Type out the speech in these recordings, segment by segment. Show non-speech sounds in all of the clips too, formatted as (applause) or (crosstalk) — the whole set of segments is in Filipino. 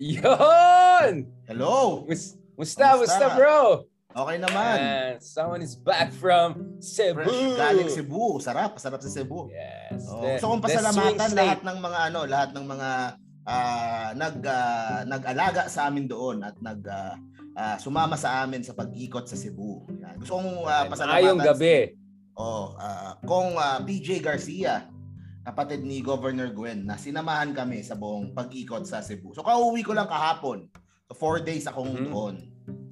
Yon! Hello! Mus- Musta, musta, bro? Okay naman. And someone is back from Cebu. Fresh galing Cebu. Sarap, sarap sa Cebu. Yes. Oh, the- gusto kong pasalamatan lahat ng mga ano, lahat ng mga ah, nag ah, nag-alaga sa amin doon at nag ah, ah, sumama sa amin sa pag-ikot sa Cebu. Yan. Gusto kong ah, pasalamatan. Ayong gabi. Oh, ah, kung ah, PJ Garcia, kapatid ni Governor Gwen, na sinamahan kami sa buong pag-ikot sa Cebu. So kauwi ko lang kahapon. So four days akong Mhm. doon.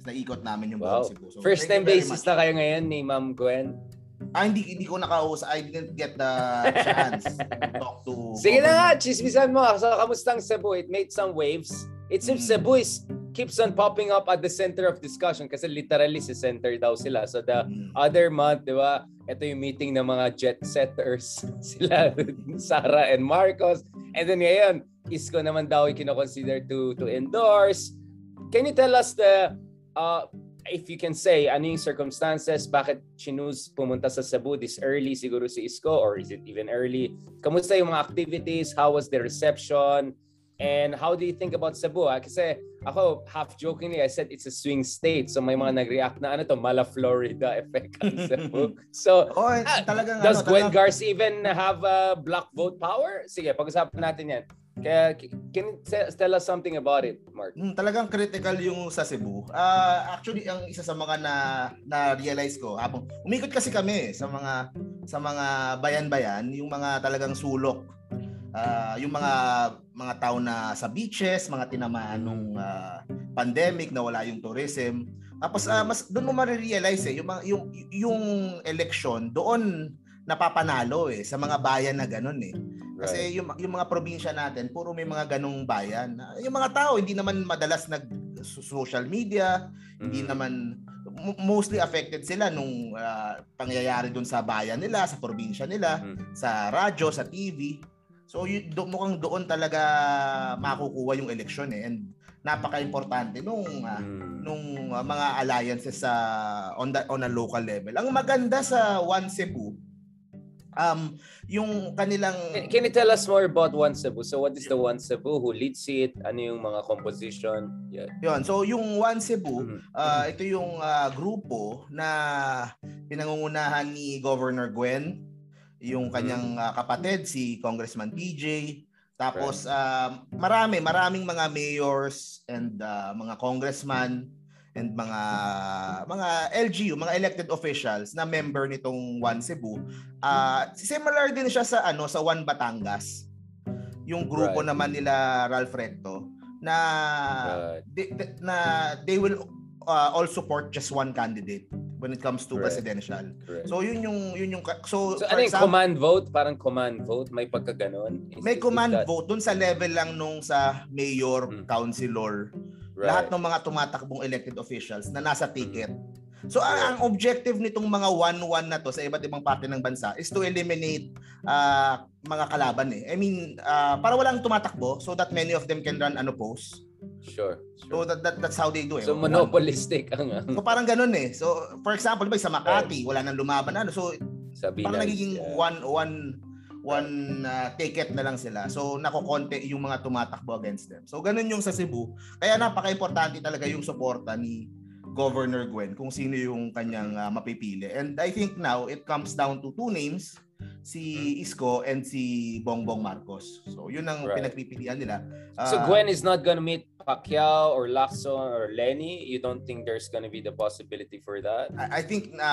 Naikot namin yung Wow. buong Cebu. So, First time basis na kayo ngayon ni Ma'am Gwen. Ah, hindi, hindi ko nakausap. I didn't get the (laughs) chance to talk to... Sige na nga, Governor. chismisan mo. So, kamustang Cebu? It made some waves. It seems Mm. Cebu is keeps on popping up at the center of discussion kasi literally si center daw sila. So the Mm. other month, di ba, ito yung meeting ng mga jet setters. (laughs) Sila, Sara and Marcos. And then ngayon, Isko naman daw yung kinoconsider to, to endorse. Can you tell us the, uh, if you can say, ano yung circumstances, bakit chinus pumunta sa Cebu this early, siguro si Isko, or is it even early? Kamusta yung mga activities? How was the reception? And how do you think about Cebu? Ah? Kasi ako, half jokingly, I said it's a swing state. So may mga nag-react na ano to, mala Florida (laughs) effect ang Cebu. So, Oh, Ah, talagang does ano, Gwen talagang- Garcia even have a black vote power? Sige, pag-usapan natin yan. Kaya, can you te- tell us something about it, Mark? Mm, talagang critical yung sa Cebu. Ah, actually ang isa sa mga na na realize ko habang umikot kasi kami sa mga sa mga bayan-bayan, yung mga talagang sulok. Ah, yung mga mga tao na sa beaches, mga tinamaan nung ah, pandemic na wala yung tourism. Tapos ah, mas doon mo ma-realize eh yung yung yung election doon napapanalo eh sa mga bayan na ganun eh. Kasi yung, yung mga probinsya natin, puro may mga ganong bayan. Yung mga tao, hindi naman madalas nag social media, hindi Mhm. naman mo- mostly affected sila nung ah, pangyayari doon sa bayan nila, sa probinsya nila, Mhm. sa radyo, sa TV. So yun, do, mukhang doon talaga makukuha yung eleksyon eh. And napaka-importante nung Mm. nung ah, mga alliances sa on the, on a local level. Ang maganda sa One Cebu um yung kanilang Can, can you tell us more about One Cebu? So what is the One Cebu? Who leads it? Ano yung mga composition? Yeah. Yun. So yung One Cebu, Mhm. ah, ito yung ah, grupo na pinangungunahan ni Governor Gwen, yung kanyang ah, kapatid si Congressman PJ. Tapos ah, marami, maraming mga mayors and ah, mga congressman and mga mga LGU, mga elected officials na member nitong One Cebu. Ah, similar din siya sa ano sa One Batangas. Yung grupo Right. naman nila Ralph Recto na Right. they- na they will uh, all support just one candidate when it comes to Correct. presidential. Correct. So yun yung yun yung so, So for ano yung example, command vote? Parang command vote? May pagkaganon? Is- may command that- vote dun sa level lang nung sa mayor, Mm. councilor, Right. lahat ng mga tumatakbong elected officials na nasa ticket. So ang, ang objective nitong mga 1-1 na to sa iba't ibang parte ng bansa is to eliminate ah, mga kalaban eh. I mean, ah, para walang tumatakbo so that many of them can run unopposed. Sure. So sure. that, that that's how they do it. So monopolistic ang, So parang ganun eh. So for example, ba sa Makati, wala nang lumaban ano. So sabi parang na. nagiging one one one uh, ticket na lang sila. So nakokonte yung mga tumatakbo against them. So ganun yung sa Cebu. Kaya napaka-importante talaga yung suporta ni Governor Gwen kung sino yung kanyang uh, mapipili. And I think now it comes down to two names, si Isko and si Bongbong Marcos. So yun ang Right. pinagpipilian nila. So Ah, Gwen is not gonna meet Pacquiao or Lacson or Lenny? You don't think there's gonna be the possibility for that? I, I think na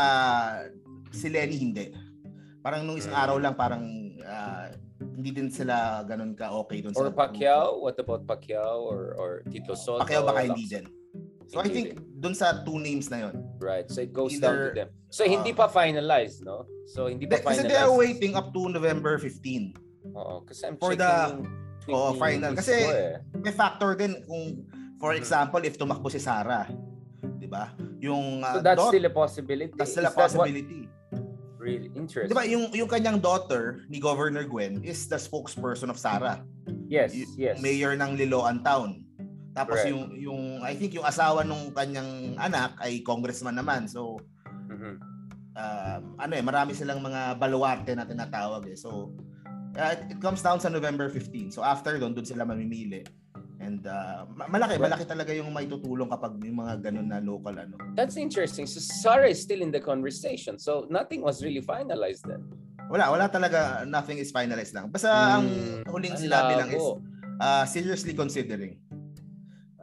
si Lenny hindi. Parang nung isang Mm. araw lang parang ah, hindi din sila ganun ka okay Or sa Pacquiao? What about Pacquiao or or Tito Soto? Pacquiao baka or hindi din. So I think dun sa two names na yon. Right. So it goes down to Either- them. So hindi pa finalized, no? So hindi pa Kasi finalized. they are waiting up to November 15. Oo, kasi I'm For checking the- ni final. Kasi- eh. May factor din kung for Mhm. example if tumakbo si Sara, 'di ba? Yung So ah, that's dot- still a possibility. that's still a that what- possibility. Really interesting. 'Di ba yung yung kanyang daughter ni Governor Gwen is the spokesperson of Sara. Yes, y- yes. mayor ng Liloan Town. Tapos Correct. yung yung I think yung asawa nung kanyang anak ay congressman naman. So Mhm. uh, ano eh marami silang mga baluarte na tinatawag eh. So uh, it, it comes down sa November 15. So after doon doon sila mamimili. And uh, ma- malaki, Right. malaki talaga yung may tutulong kapag yung mga ganun na local ano. That's interesting. So Sarah is still in the conversation. So nothing was really finalized then. Wala, wala talaga, nothing is finalized lang. Basta ang Hmm, huling sinabi lang is uh, seriously considering.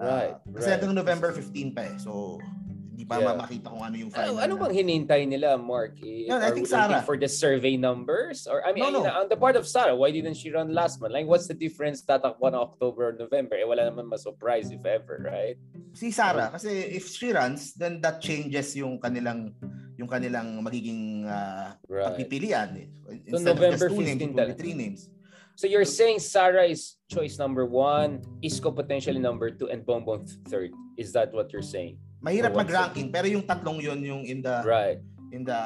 Uh, Right, Kasi right. hanggang November 15 pa eh. So, hindi pa Yeah. makita kung ano yung Ano, final. ano na- bang hinintay nila, Mark? Eh, Yun, I think Sarah. for the survey numbers? Or I mean, No, no. on the part of Sarah, why didn't she run last month? Like, what's the difference tatakbo na October or November? Eh, wala naman ma-surprise if ever, right? Si Sarah, kasi if she runs, then that changes yung kanilang yung kanilang magiging uh, Right. pagpipilian. eh. So, Instead November of just two names, 15 it will be talaga. three names. So you're saying Sarah is choice number one, Isco potentially number two, and Bongbong third. Is that what you're saying? Mahirap mag-ranking, pero yung tatlong yun yung in the Right. in the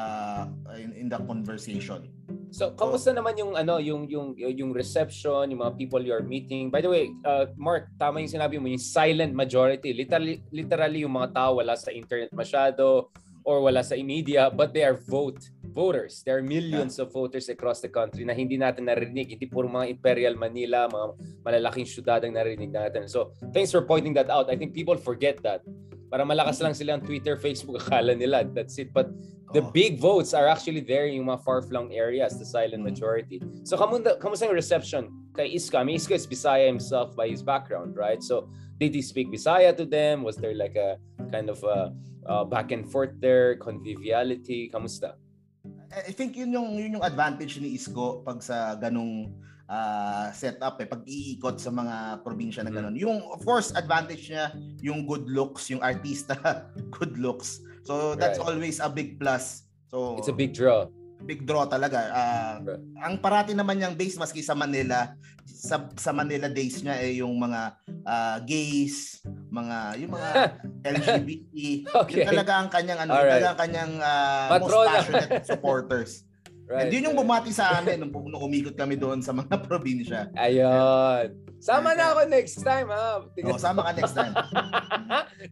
in, in the conversation. So, kamusta naman yung ano, yung yung yung reception, yung mga people you're meeting? By the way, uh, Mark, tama yung sinabi mo, yung silent majority. Literally literally yung mga tao wala sa internet masyado or wala sa media, but they are vote voters. There are millions of voters across the country na hindi natin narinig. Hindi puro mga Imperial Manila, mga malalaking syudad ang narinig natin. So, thanks for pointing that out. I think people forget that. Para malakas lang sila ang Twitter, Facebook, (laughs) akala nila. That's it. But the Oo. big votes are actually there in yung mga far-flung areas, the silent Mm. majority. So, kamusta, kamusta yung reception kay Isko? I mean, Isko is Bisaya himself by his background, right? So, did he speak Bisaya to them? Was there like a kind of a, uh, back and forth there, conviviality? Kamusta? I think yun yung yun yung advantage ni Isko pag sa ganung ah, setup eh pag iikot sa mga probinsya na Mhm. ganun. Yung of course advantage niya yung good looks, yung artista (laughs) good looks. So that's Right. always a big plus. So It's a big draw. Big draw talaga. Ah, Right. ang parati naman niyang base maski sa Manila, sa, sa Manila days niya eh yung mga ah, gays, mga yung mga (laughs) LGBT. Okay. Yun talaga ang kanyang ano, Alright. talaga ang kanyang ah, most passionate (laughs) supporters. Right. And yun yung bumati sa amin nung, nung umikot kami doon sa mga (laughs) probinsya. Ayun. Sama na ako next time, ha? O, sama ka next time.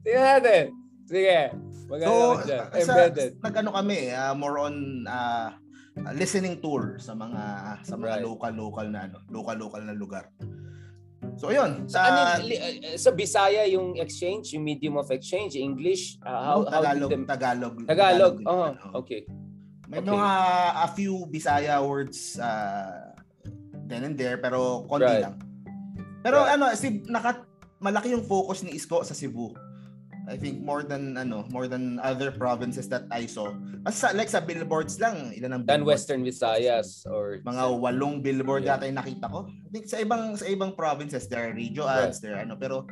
Tingnan natin. Sige. So, dyan. sa, Embedded. nag-ano kami, ah, more on ah, listening tour sa mga sa mga Right. local local na ano, local local na lugar. So ayun, So, sa ano, li- uh, sa Bisaya yung exchange, yung medium of exchange, English, uh, how, no, how Tagalog, did them- Tagalog, Tagalog. din, Oh, ano. okay. May Okay. mga a few Bisaya words ah, then and there pero konti Right. lang. Pero Right. ano, si naka malaki yung focus ni Isko sa Cebu. I think more than ano, more than other provinces that I saw. Mas sa, like sa billboards lang, ilan ang Than? Western Visayas or mga walong billboard Yeah. yata yung nakita ko. I think sa ibang sa ibang provinces there are radio ads, there are ano pero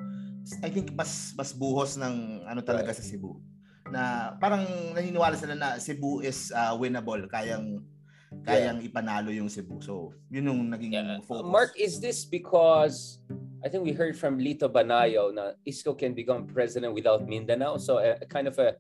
I think mas mas buhos ng ano talaga sa Cebu. Na parang naniniwala sila na Cebu is uh, winnable, kayang kayang ipanalo yung Cebu. So, yun yung naging Yeah. focus. Mark, is this because I think we heard from Lito Banayo na Isko can become president without Mindanao? So a, a kind of a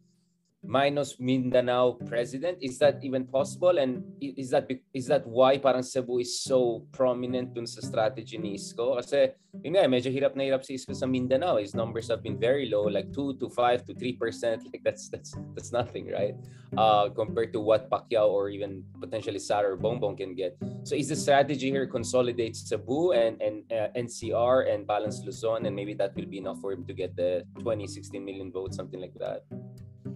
minus Mindanao president. Is that even possible? And is that is that why parang Cebu is so prominent dun sa strategy ni Isko? Kasi yun nga medyo hirap na hirap si Isko sa Mindanao. His numbers have been very low like 2 to 5 to 3% (laughs) like that's that's that's nothing right? Uh compared to what Pacquiao or even potentially Sara or Bongbong can get. So is the strategy here consolidate Cebu and and uh, NCR and balance Luzon? And maybe that will be enough for him to get the 20 16 million votes something like that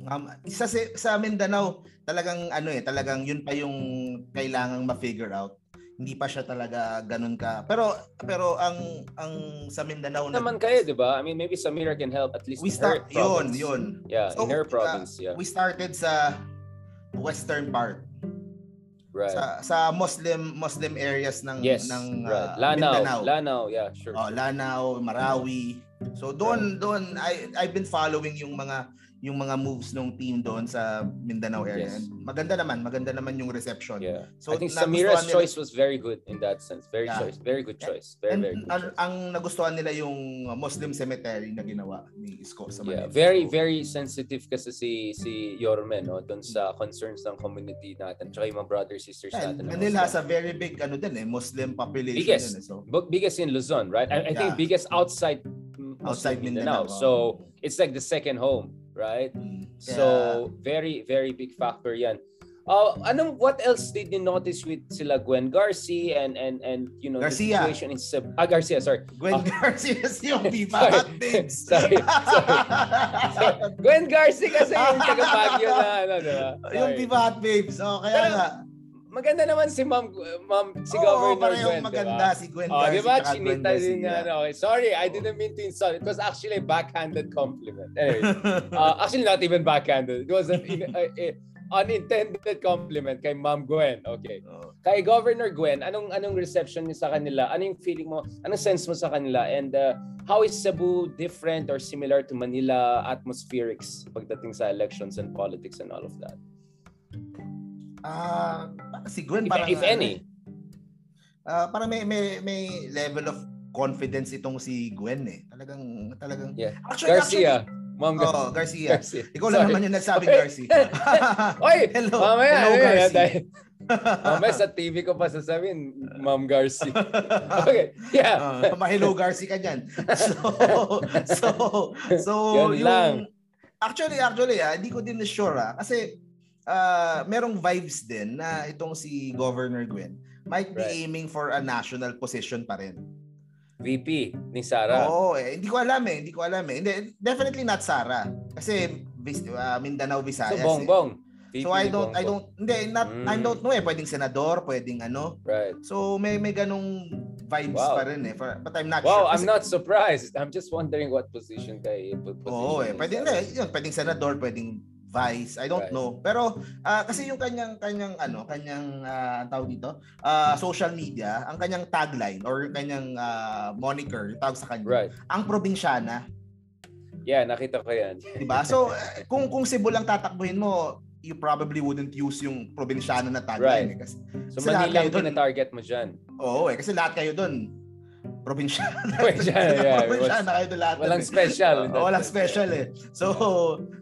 Um, isa si, sa Mindanao, talagang ano eh, talagang yun pa yung kailangang ma-figure out. Hindi pa siya talaga ganun ka. Pero pero ang ang sa Mindanao na naman kayo, di ba? I mean, maybe Samira can help at least we in start her yun, province. yun. Yeah, So, in her uh, province, yeah. We started sa western part. Right. Sa sa Muslim Muslim areas ng yes, ng right. uh, Lanao, Mindanao. Lanao, yeah, sure. Oh, Lanao, Marawi. So doon doon I I've been following yung mga yung mga moves ng team doon sa Mindanao area. Yes. And maganda naman, maganda naman yung reception. yeah. So I think Samira's nila- choice was very good in that sense. Very Yeah. choice, very good choice. Very And very good. ang, choice. ang nagustuhan nila yung Muslim cemetery na ginawa ni Isko sa Yeah, Manila. very So, very sensitive kasi si si Yorme no doon sa concerns ng community natin tsaka yung mga brothers sisters yeah, natin. na Manila has a very big ano din eh, Muslim population Biggest. din eh. So biggest in Luzon, right? I, I think Yeah. biggest outside Outside Muslim Mindanao, So it's like the second home, right? mm, So very very big factor 'yan. Uh, anong what else did you notice with sila Gwen Garcia and and and you know Garcia. the situation in Cebu? Ah, Garcia, sorry. Gwen Oh. Garcia (laughs) yung Viva (laughs) Sorry. Sorry, sorry. Gwen Garcia kasi yung taga Baguio na ano, di ba? yung. Viva Hot Babes. Oh, kaya Pero, nga. Maganda naman si Ma'am Ma'am si Oo, Governor parehong Gwen, maganda si Gwen Oh, Garcia. di ba? tsaka Gwen Chinita din Garcia. nga. ano, Okay. Sorry, I didn't mean to insult. It was actually a backhanded compliment. Anyway, (laughs) uh, actually not even backhanded. It was an in- uh, uh, unintended compliment kay Ma'am Gwen. Okay. Kay Governor Gwen, anong anong reception niyo sa kanila? Ano yung feeling mo? Anong sense mo sa kanila? And uh, how is Cebu different or similar to Manila atmospherics pagdating sa elections and politics and all of that? Ah, si Gwen If, parang if ano any. eh, ah, parang may may may level of confidence itong si Gwen eh. Talagang talagang Yeah. Actually, Garcia. Ma'am actually, Gar- oh, Garcia. Garcia. Ikaw lang Sorry. naman yung nagsabing. Garcia. (laughs) Oy, (laughs) Hello. mamaya, Hello, mamaya, Garcia. dahil- (laughs) mamaya sa TV ko pa sasabihin, Ma'am Garcia. Okay, yeah. Uh, ma-hello Garcia ka dyan. So, so, so, Yun yung, lang. actually, actually, ah, hindi ko din sure ah. Kasi, ah, merong vibes din na itong si Governor Gwen might be Right. aiming for a national position pa rin. VP ni Sara. Oo, eh. Hindi ko alam eh. Hindi ko alam eh. Hindi, definitely not Sara. Kasi ah, Mindanao, so, Visayas. eh. Bongbong. VP So I don't I don't hindi not I Mm. don't know eh pwedeng senador, pwedeng ano. Right. So may may ganung vibes Wow. pa rin eh. For- But I'm not Wow, sure. I'm Kasi- not surprised. I'm just wondering what position kay position Oo eh. Pwede Sara. hindi, yun, pwedeng senador, pwedeng vice. I don't Right. know. Pero ah, kasi yung kanyang kanyang ano, kanyang ah, ang tawag dito, ah, social media, ang kanyang tagline or yung kanyang ah, moniker, yung tawag sa kanya, Right. ang probinsyana, Yeah, nakita ko yan. 'di ba? So kung kung Cebu lang tatakbuhin mo, you probably wouldn't use yung probinsyana na tagline Right. eh. Kasi, So Manila dun- tina-target mo dyan. oo eh, kasi lahat kayo doon probinsyana. (laughs) Probinsyana, yeah. probinsyana kayo doon lahat. Walang eh. special. Oo, walang special eh. So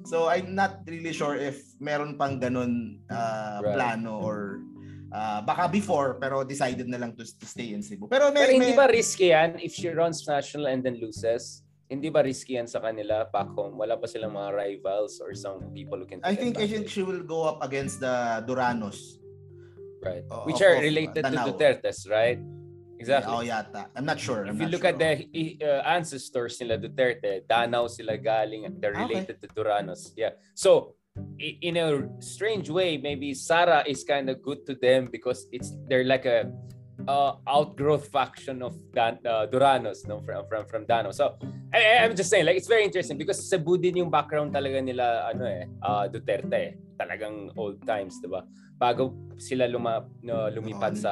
so I'm not really sure if meron pang ganun ah, Right. plano or ah, baka before pero decided na lang to, to stay in Cebu. Pero may, Pero hindi may- ba risky yan if she runs national and then loses? Hindi ba risky yan sa kanila back home? Wala pa silang mga rivals or some people who can I think I think she will go up against the Duranos. right. of- Which are of related to Danao. Duterte's, right? Exactly. Oh, yata. I'm not sure. If I'm you not look sure. at the uh, ancestors nila Duterte, Danao sila galing, they're Okay. related to Duranos. Yeah. So, in a strange way, maybe Sara is kind of good to them because it's they're like a uh, outgrowth faction of Dan, uh, Duranos no from from from Dano. So, I, I'm just saying like it's very interesting because Cebu din yung background talaga nila ano eh uh, Duterte. eh. Talagang old times, 'di ba? Bago sila luma, no, lumipad Oo, sa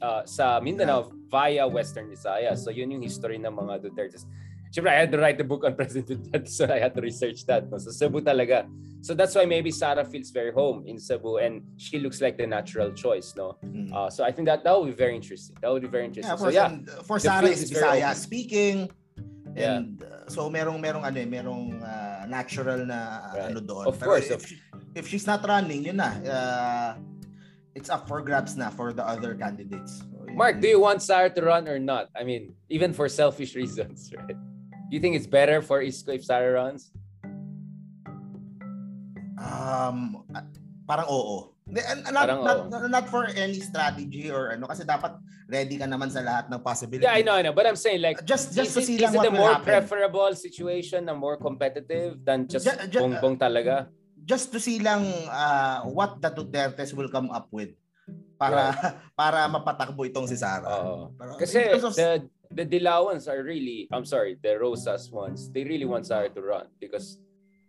uh, sa Mindanao via Western Visayas. So yun yung history ng mga Dutertes. Siyempre, I had to write a book on (laughs) President Duterte, so I had to research that. No? So Cebu talaga. So that's why maybe Sara feels very home in Cebu and she looks like the natural choice, no? Mm. Uh, so I think that that would be very interesting. That would be very interesting. Yeah, so for, yeah, some- for the Sara field is open. speaking. Yeah. And uh, so merong merong ano eh, merong uh, natural na Right. ano doon. Of Pero course, if, of- if she's not running, yun na. Uh, it's up for grabs na for the other candidates. So. Mark, do you want Sara to run or not? I mean, even for selfish (laughs) reasons, right? Do you think it's better for Isko if Sara runs? Um, parang oo. And- Not, Parang not, oo. not for any strategy or ano kasi dapat ready ka naman sa lahat ng possibilities. Yeah, I know, I know. But I'm saying like, Just just is to it, see is lang it what a more happen. preferable situation na more competitive than just Ja- ja- bongbong talaga? Just to see lang uh, what the Dutertes will come up with para (laughs) para mapatakbo itong si Sara. Pero Kasi of- the the Dilawans are really, I'm sorry, the Rosas ones, they really want Sara to run because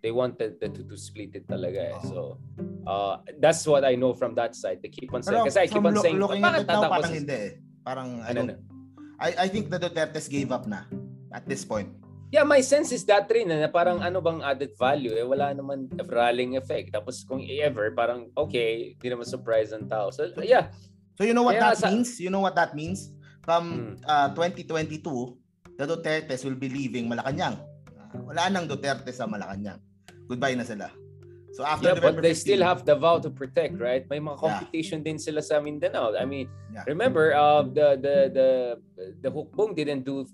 they wanted the two to split it talaga eh. So, uh, that's what I know from that side. They keep on saying, pero kasi I keep on lo- saying, looking at it now, parang si... hindi eh. Parang I, Ano don't- I, I think the Dutertes gave up na at this point. Yeah, my sense is that rin na parang ano bang added value eh wala naman rallying effect. Tapos kung ever parang okay, hindi naman surprise ang tao. So yeah, So you know what Kaya that sa- means? You know what that means? Hmm. From uh, 2022, the Dutertes will be leaving Malacanang. Uh, wala nang Duterte sa Malacanang. Goodbye na sila. So after yeah, but they 15, still have the vow to protect, right? May mga competition din sila sa Mindanao. I mean, Yeah. remember uh the the the the Hukbong didn't do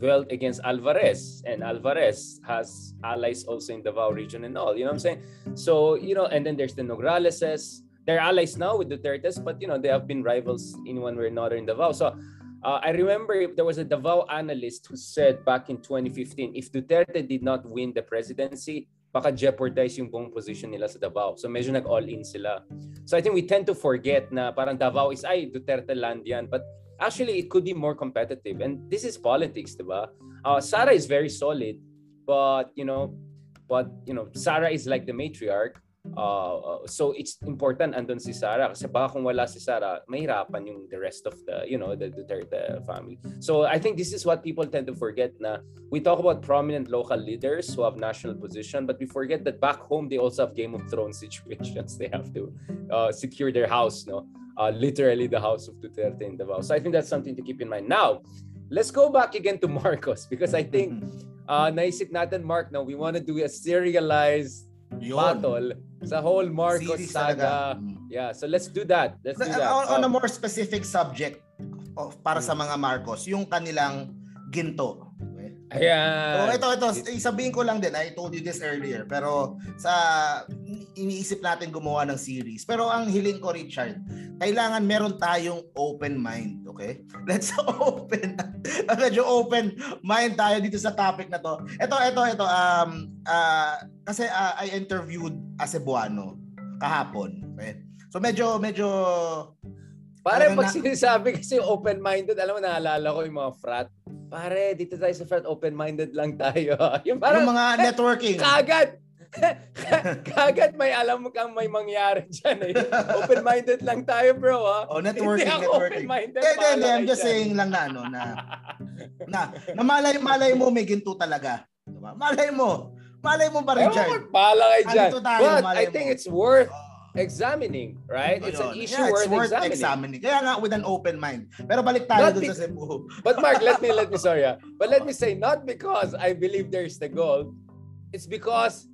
well against Alvarez and Alvarez has allies also in Davao region and all, you know what I'm saying? So, you know, and then there's the Nograleses, they're allies now with Duterte's, but you know they have been rivals in one way or another in Davao. So uh, I remember there was a Davao analyst who said back in 2015, if Duterte did not win the presidency, baka jeopardize yung buong position nila sa Davao. So medyo nag-all-in sila. So I think we tend to forget na parang Davao is, ay, Duterte land yan. But actually, it could be more competitive. And this is politics, di ba? Uh, Sara is very solid, but, you know, but, you know, Sara is like the matriarch. Uh, so it's important andun si Sara kasi baka kung wala si Sara, mahirapan yung the rest of the, you know, the Duterte family. So I think this is what people tend to forget na we talk about prominent local leaders who have national position, but we forget that back home they also have Game of Thrones (laughs) situations. They have to uh, secure their house, no? Uh, literally the house of Duterte in Davao. So I think that's something to keep in mind. Now, let's go back again to (laughs) Marcos because I think (laughs) uh, naisip natin, Mark, now we want to do a serialized Yun. battle sa whole Marcos Series saga. talaga. Mm. Yeah, so let's do that. Let's do that. on, on a Um, more specific subject of, para sa mga Marcos, yung kanilang ginto. Ayan. So ito, ito, isabihin ko lang din, I told you this earlier, pero sa iniisip natin gumawa ng series. Pero ang hiling ko, Richard, kailangan meron tayong open mind, okay? (laughs) Let's open, (laughs) medyo open mind tayo dito sa topic na to. Ito, ito, ito, um, ah, kasi ah, I interviewed a Cebuano kahapon, okay? So medyo, medyo, Pare, pag na- sinasabi kasi open-minded, alam mo, naalala ko yung mga frat. Pare, dito tayo sa frat, open-minded lang tayo. yung (laughs) yung parang, mga networking. kagad, (laughs) kagad may alam mo kang may mangyari dyan eh. Open-minded lang tayo bro ha. Oh, networking, Hindi ako networking. open-minded. Hindi, hindi, I'm just dyan. saying lang na ano, na, na, na malay, malay mo may ginto talaga. Diba? Malay mo. Malay mo ba, Ewan Richard? ko, bahala kayo dyan. Tayo, But I think mo. it's worth Oh, examining, right? It's an issue Yeah, it's worth, examining. examining. Kaya nga with an open mind. Pero balik tayo Not dun be- sa Cebu. But Mark, let me let me sorry. ah. But let me (laughs) say not because I believe there's the gold. It's because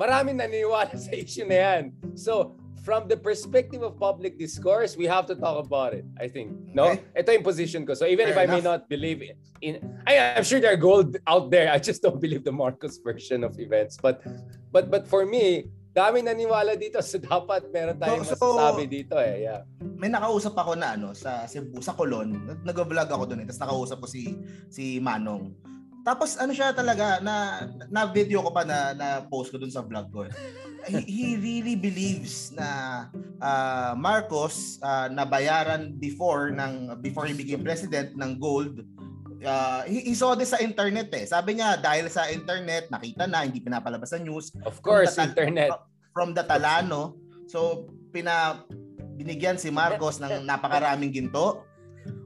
maraming naniniwala sa issue na yan. So, from the perspective of public discourse, we have to talk about it, I think. No? Okay. Ito yung position ko. So, even if Fair I may not enough. believe in, in I, I'm sure there are gold out there. I just don't believe the Marcos version of events. But but but for me, daming naniwala dito so dapat meron tayong So- so- masasabi dito eh. Yeah. May nakausap ako na ano sa Cebu, sa Colon. Nag- Nag-vlog ako doon eh. Tapos nakausap ko si si Manong. Tapos ano siya talaga na na video ko pa na na post ko doon sa vlog ko. he, he really believes na ah, Marcos ah, nabayaran before ng before he became president ng gold Ah, he, he saw this sa internet eh. Sabi niya dahil sa internet nakita na hindi pinapalabas sa news Of course, From the- internet. from the Talano. So, pina binigyan si Marcos ng napakaraming ginto.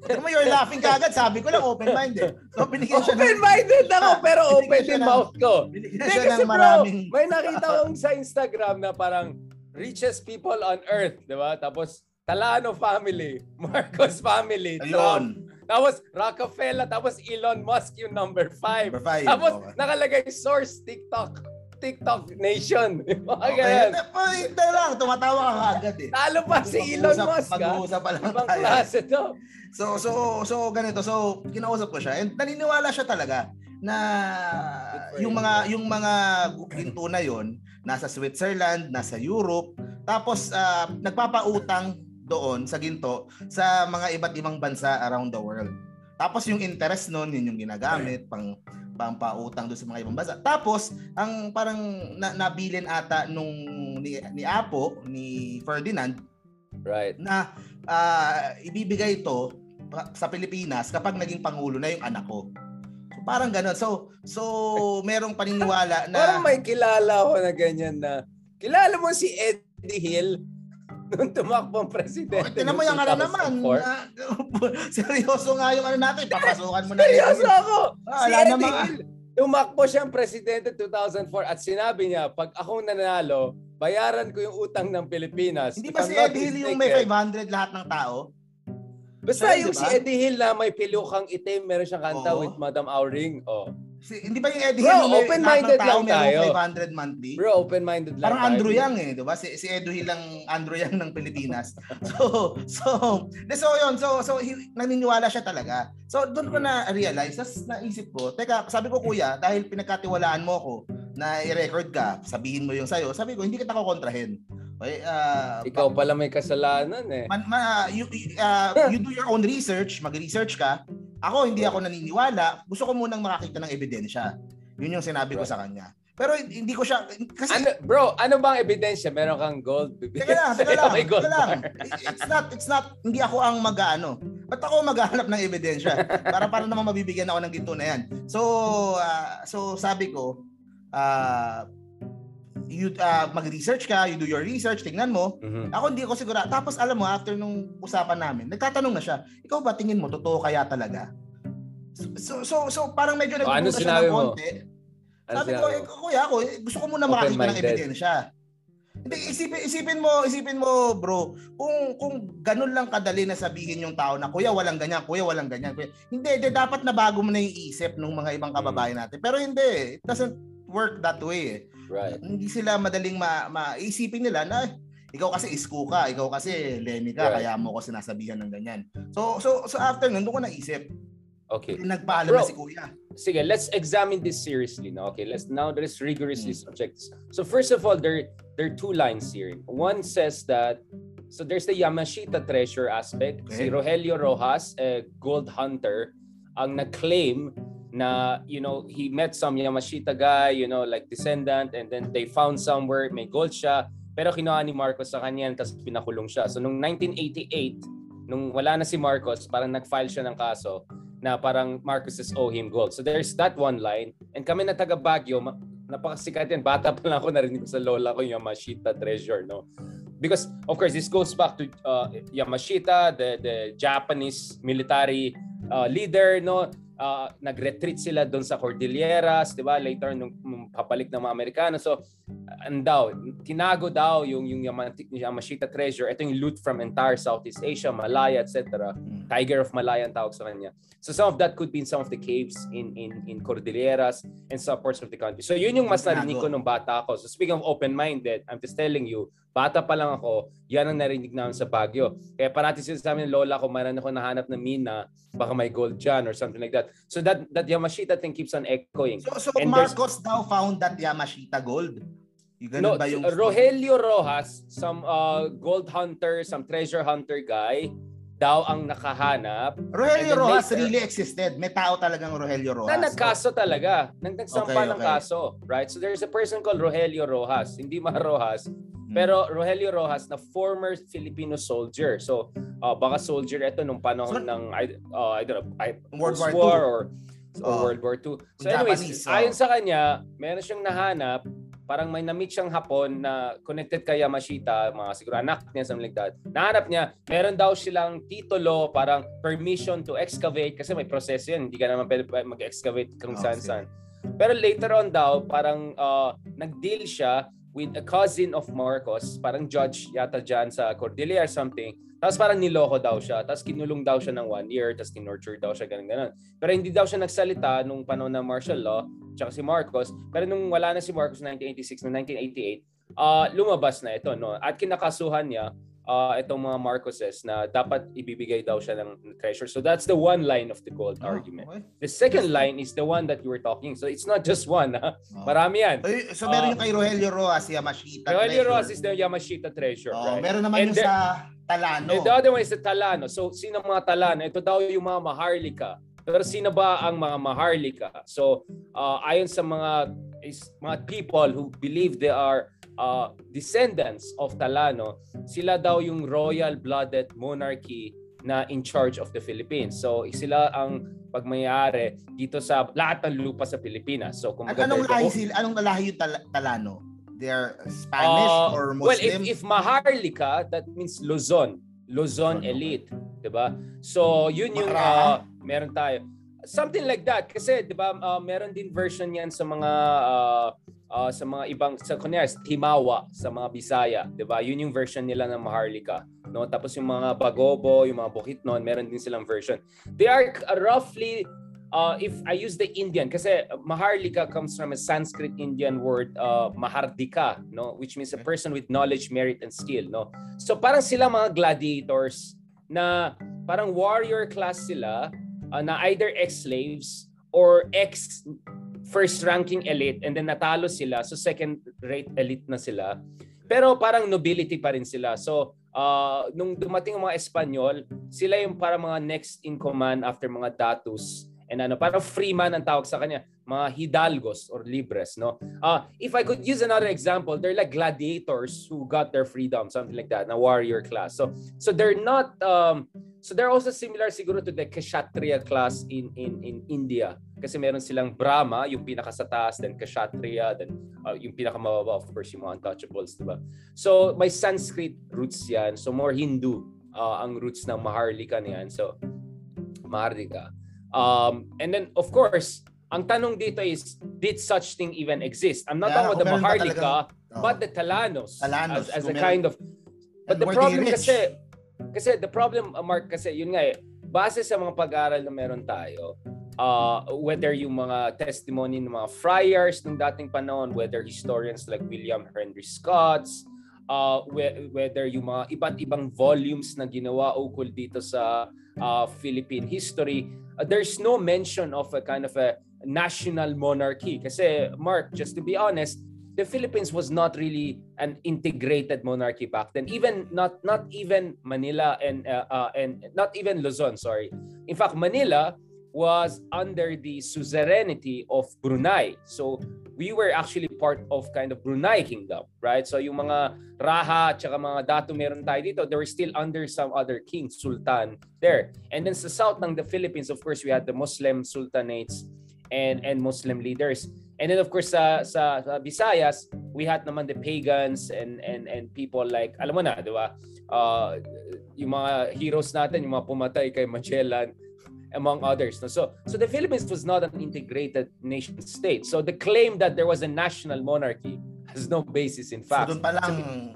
Tignan mo, you're laughing kagad. Sabi ko lang, open-minded. So, binigyan siya Open-minded ako, pero Binigyan open siya din ng- mouth ko. binigyan siya ng bro, maraming... may nakita kong sa Instagram na parang richest people on earth, di ba? Tapos Talano family, (laughs) Marcos family. Ayun. Tapos Rockefeller, tapos Elon Musk yung number five. Number five. Tapos Okay. nakalagay source TikTok. TikTok Nation. (laughs) Mga Okay. ganyan. Ay, ito lang, tumatawa ka agad eh. Talo pa si Elon Musk. ha? Mag-uusap pa lang Ibang tayo. klase to. So, so, so, ganito. So, kinausap ko siya. And naniniwala siya talaga na yung mga yung mga ginto na yon nasa Switzerland, nasa Europe, tapos ah, nagpapautang doon sa ginto sa mga iba't ibang bansa around the world. Tapos yung interest noon, yun yung ginagamit pang pampautang doon sa mga ibang bansa. Tapos ang parang na, nabilin ata nung ni, ni Apo, ni Ferdinand Right. na ah, ibibigay ito sa Pilipinas kapag naging pangulo na yung anak ko. So, parang gano'n. So, so merong paniniwala na (laughs) Parang may kilala ko na ganyan na kilala mo si Eddie Hill nung tumakbong Oh, presidente. tinan mo yung ano naman. 2004. (laughs) na- seryoso nga yung ano natin. Papasukan mo na. Seryoso ako! Ah, si Eddie Hill, tumakbo siyang presidente 2004 at sinabi niya, pag ako nanalo, bayaran ko yung utang ng Pilipinas. Hindi ba si Eddie Hill yung may mistaken. 500 lahat ng tao? Basta yung di si? Eddie Hill na may pilukang itim, meron siyang kanta Oo. with Madam Auring. Oh. Si, hindi ba yung Eddie Bro, Hill may open-minded lang tayo. merong 500 monthly? Bro, open-minded lang Parang tayo. Andrew Yang eh, 'di ba? Si si Edu Hill ang Andrew Yang ng Pilipinas. (laughs) So, so, de, so yun, so so he, naniniwala siya talaga. So doon ko na realize, tas naisip ko, teka, sabi ko kuya, dahil pinagkatiwalaan mo ako na i-record ka, sabihin mo yung sayo, sabi ko hindi kita kokontrahin. Okay, uh, Ikaw pala may kasalanan eh. Man, ma, you, uh, (laughs) you do your own research, mag-research ka. Ako, hindi ako naniniwala. Gusto ko munang makakita ng ebidensya. Yun yung sinabi ko sa kanya. Pero hindi ko siya kasi Ano, bro, ano bang ebidensya? Meron kang gold? Teka lang, teka (laughs) lang, teka lang. It's not, it's not, hindi ako ang mag-ano. Ba't ako maghahanap ng ebidensya? Para para naman mabibigyan ako ng ginto na yan. So, ah, so sabi ko, ah, you ah, mag-research ka, you do your research, tingnan mo. Mhm. Ako hindi ako siguro. Tapos alam mo, after nung usapan namin, nagtatanong na siya, ikaw ba tingin mo, totoo kaya talaga? So, so, so parang medyo O, ano nagduda siya ng mo? konti. Ano Sabi ko, eh, kuya ako, eh, gusto ko muna makakita ng ebidensya. Hindi, isipin, isipin mo, isipin mo, bro, kung kung ganun lang kadali na sabihin yung tao na, kuya, walang ganyan, kuya, walang ganyan. Kuya. Hindi, hindi, dapat na bago mo na yung isip ng mga ibang kababayan natin. Pero hindi, it doesn't work that way. eh. Right. Hindi sila madaling ma, maisipin nila na, "Eh, ikaw kasi isko ka, ikaw kasi Lemmy ka, Right. kaya mo ko sinasabihan ng ganyan. So, so, so after nun, doon ko naisip. Okay. Nagpaalam Bro. na si kuya. Sige, let's examine this seriously now. Okay, let's now let's rigorously Hmm. subject. So first of all, there there are two lines here. One says that so there's the Yamashita treasure aspect. Si Okay. Rogelio Rojas, a gold hunter, ang nag-claim na you know he met some Yamashita guy, you know like descendant, and then they found somewhere may gold siya, pero kinuha ni Marcos sa kanya tapos pinakulong siya. So nung 1988, nung wala na si Marcos, parang nag-file siya ng kaso na parang Marcos is owe him gold. So there's that one line. And kami na taga Baguio, napakasikat yan. Bata pa lang ako narinig ko sa lola ko yung Yamashita treasure, no? Because of course this goes back to uh, Yamashita, the the Japanese military uh, leader, no? Uh, nag-retreat sila doon sa Cordilleras, 'di ba? Later nung nung papalik ng mga Amerikano. So ang daw, tinago daw yung yung Yama- Yamashita treasure. Ito yung loot from entire Southeast Asia, Malaya, etc. Tiger of Malaya ang tawag sa kanya. So some of that could be in some of the caves in in in Cordilleras and some parts of the country. So yun yung mas narinig ko nung bata ako. So speaking of open-minded, I'm just telling you, bata pa lang ako, yan ang narinig namin sa Baguio. Kaya parati sila sa amin, lola ko, mayroon ako nahanap na mina, baka may gold dyan or something like that. So that that Yamashita thing keeps on echoing. So, so And Marcos daw found that Yamashita gold. Yung No, ganun ba yung Rogelio Rojas, some uh, gold hunter, some treasure hunter guy, daw ang nakahanap Rogelio Rojas later- really existed. May tao talagang Rogelio Rojas. na nagkaso talaga. Nang nagsampa Okay, ng okay. kaso. Right? So there's a person called Rogelio Rojas. Hindi Ma Rojas. Hmm. Pero Rogelio Rojas na former Filipino soldier. So uh, baka soldier ito nung panahon So- ng I, uh, I don't know, I, World War War or, or Oh. World War II. So anyways, Japanese, ayon sa kanya, meron siyang nahanap parang may na-meet siyang hapon na connected kay Yamashita, mga siguro anak niya, something like that. Nahanap niya, meron daw silang titulo, parang permission to excavate kasi may proseso yan. Hindi ka naman pwede mag-excavate kung Oh, saan-saan. Pero later on daw, parang uh, nag-deal siya with a cousin of Marcos, parang judge yata dyan sa Cordillera or something. Tapos parang niloko daw siya. Tapos kinulong daw siya ng one year. Tapos tinorture daw siya, ganun ganon Pero hindi daw siya nagsalita nung panahon ng martial law, tsaka si Marcos. Pero nung wala na si Marcos 1986, noong 1988, uh, lumabas na ito. No? At kinakasuhan niya uh, itong mga Marcoses na dapat ibibigay daw siya ng treasure. So that's the one line of the gold Oh, argument. okay. The second line is the one that you were talking. So it's not just one. Ha? Oh. Marami yan. Ay, So meron Ah. yung kay Rogelio Rojas, Yamashita. Rogelio treasure. Ross is the Yamashita treasure, Oh, right? Meron naman And yung the- sa Talano. And the other one is the Talano. So, sino mga Talano? Ito daw yung mga Maharlika. Pero sino ba ang mga Maharlika? So, uh, ayon sa mga is, mga people who believe they are uh, descendants of Talano, sila daw yung royal-blooded monarchy na in charge of the Philippines. So, sila ang pagmayari dito sa lahat ng lupa sa Pilipinas. So, kung An- anong lahi sila? Anong lahi yung Tal- Talano? They're Spanish Uh, or Well, if, Muslim? if Maharlika, that means Luzon. Luzon Luzon, elite, 'di ba? So, yun yung uh, meron tayo. Something like that kasi 'di ba uh, meron din version 'yan sa mga uh, uh, sa mga ibang sa kunyari sa Timawa, sa mga Bisaya, 'di ba? Yun yung version nila ng Maharlika, no? Tapos yung mga Bagobo, yung mga Bukidnon, meron din silang version. They are uh, roughly uh, if I use the Indian, kasi Maharlika comes from a Sanskrit Indian word, uh, Mahardika, no? which means a person with knowledge, merit, and skill. No? So parang sila mga gladiators na parang warrior class sila uh, na either ex-slaves or ex first ranking elite and then natalo sila so second rate elite na sila Pero parang nobility pa rin sila. So, uh, nung dumating ang mga Espanyol, sila yung parang mga next in command after mga datus and ano, parang freeman ang tawag sa kanya, mga hidalgos or libres, no? Uh, if I could use another example, they're like gladiators who got their freedom, something like that, na warrior class. So, so they're not, um, so they're also similar siguro to the Kshatriya class in, in, in India. Kasi meron silang Brahma, yung pinaka sa taas, then Kshatriya, then uh, yung pinakamababa, of course, yung mga untouchables, diba? So, may Sanskrit roots yan. So, more Hindu uh, ang roots ng Maharlika niyan. So, Maharlika. Um, and then, of course, ang tanong dito is, did such thing even exist? I'm not yeah, talking about the Maharlika, oh. but the Talanos, Talanos as, as a kind of... But the problem kasi, kasi the problem, uh, Mark, kasi yun nga eh, base sa mga pag-aaral na meron tayo, uh, whether yung mga testimony ng mga friars nung dating panahon, whether historians like William Henry Scott's, uh, whether yung mga iba't ibang volumes na ginawa ukol dito sa uh, Philippine history, uh, there's no mention of a kind of a national monarchy. Kasi Mark, just to be honest, the Philippines was not really an integrated monarchy back then. Even not not even Manila and uh, uh, and not even Luzon, sorry. In fact, Manila was under the suzerainty of Brunei. So we were actually part of kind of Brunei kingdom, right? So yung mga Raha at mga Datu meron tayo dito, they were still under some other king, sultan there. And then sa south ng the Philippines, of course, we had the Muslim sultanates and and Muslim leaders. And then of course sa sa, sa Visayas, we had naman the pagans and and and people like alam mo na, 'di ba? Uh, yung mga heroes natin, yung mga pumatay kay Magellan, among others. So, so the Philippines was not an integrated nation state. So the claim that there was a national monarchy has no basis in fact. So doon pa lang,